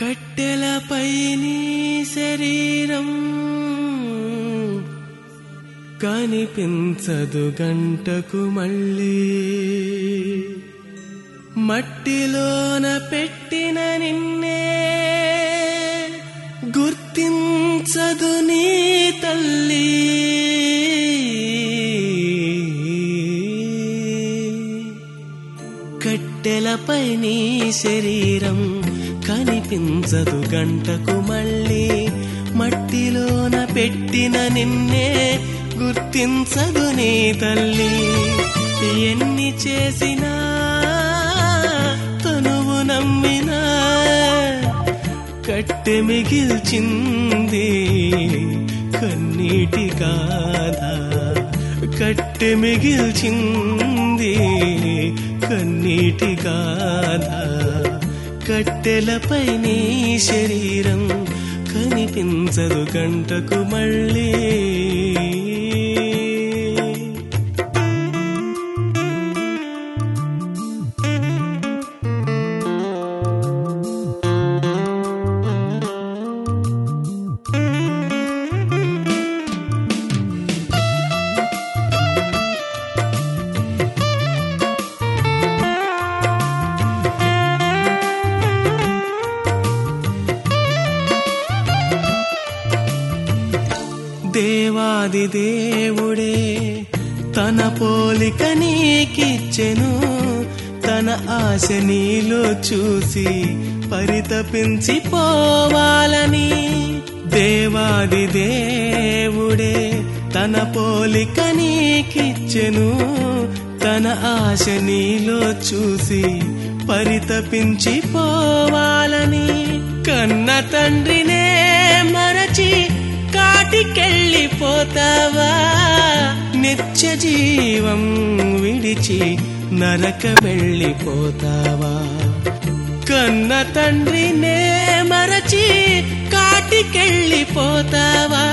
కట్టెలపై నీ శరీరం కనిపించదు గంటకు మళ్ళీ. మట్టిలోన పెట్టిన నిన్నే గుర్తించదు నీ తల్లి. నేలపై నీ శరీరం కనిపించదు గంటకు మళ్ళీ. మట్టిలోన పెట్టిన నిన్నే గుర్తించదు నీ తల్లి. ఎన్ని చేసినా తనువు నమ్మినా కట్టె మిగిల్చింది కన్నీటి కాదా. కట్టె మిగిల్చింది కన్నీటి గాథ కట్టెలపై నీ శరీరం కనిపించదు గంటకు మళ్ళీ. దేవాది దేవుడే తన పోలిక నీకిచ్చెను. తన ఆశ నీలో చూసి పరితపించి పోవాలని దేవాది దేవుడే తన పోలిక నీకిచ్చెను. తన ఆశ నీలో చూసి పరితపించి పోవాలని కన్న తండ్రి పోతావా? నిత్య జీవం విడిచి నరక వెళ్ళిపోతావా? కన్న తండ్రినే మరచి కాటికెళ్ళిపోతావా?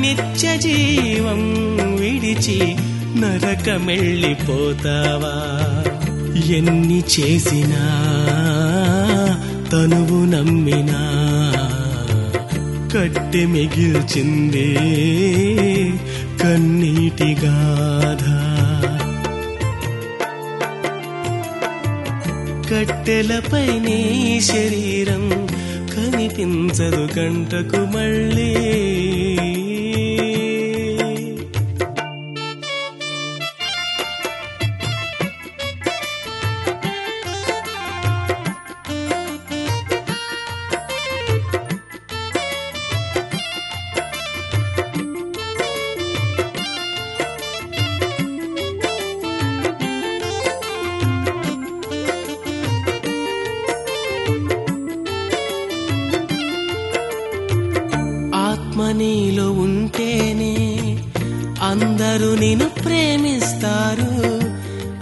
నిత్య జీవం విడిచి నరకమెళ్ళిపోతావా ఎన్ని చేసినా తనువు నమ్మినా కట్టె మిగిల్చిందే కన్నీటి గాథ కట్టెలపైనే శరీరం కనిపించదు గంటకు మళ్ళీ. అందరూ నిన్ను ప్రేమిస్తారు.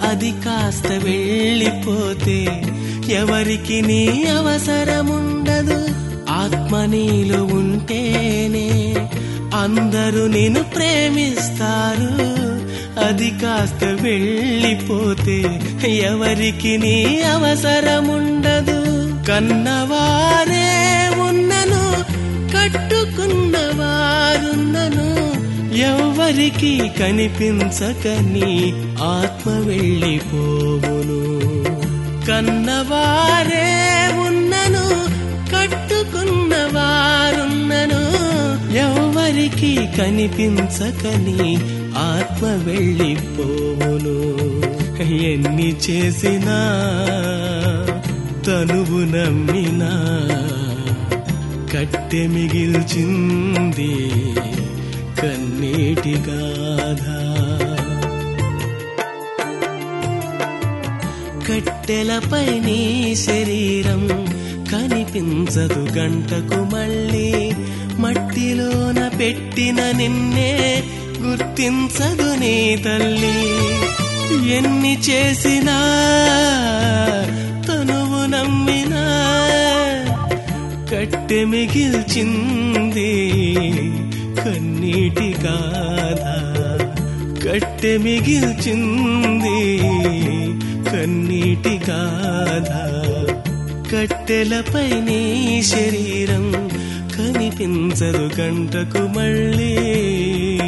అది కాస్త వెళ్ళిపోతే ఎవరికి నీ అవసరముండదు. ఆత్మ నీలో ఉంటేనే అందరూ నిన్ను ప్రేమిస్తారు. అది కాస్త వెళ్ళిపోతే ఎవరికి నీ అవసరముండదు. కన్నవారే ఉన్నను కట్టుకున్నవారున్నను. వారున్నను ఎవ్వరికి కనిపించకని ఆత్మ వెళ్ళిపోవును. కన్నవారే ఉన్నను కట్టుకున్న వారున్నను ఎవ్వరికి కనిపించకని ఆత్మ వెళ్ళిపోవును. ఎన్ని చేసినా తనువు నమ్మినా కట్టె మిగిల్చింది. కన్నీటి గాథ కట్టెలపై నీ శరీరం కనిపించదు గంటకు మళ్ళీ. మట్టిలోన పెట్టిన నిన్నే గుర్తించదు నీ తల్లి. ఎన్ని చేసినా తనువు నమ్మినా. కట్టె మిగిల్చింది కన్నీటి గాథ కట్టె మిగిల్చింది. కన్నీటి గాథ కట్టెలపై నీ శరీరం కనిపించదు గంటకు మళ్ళీ.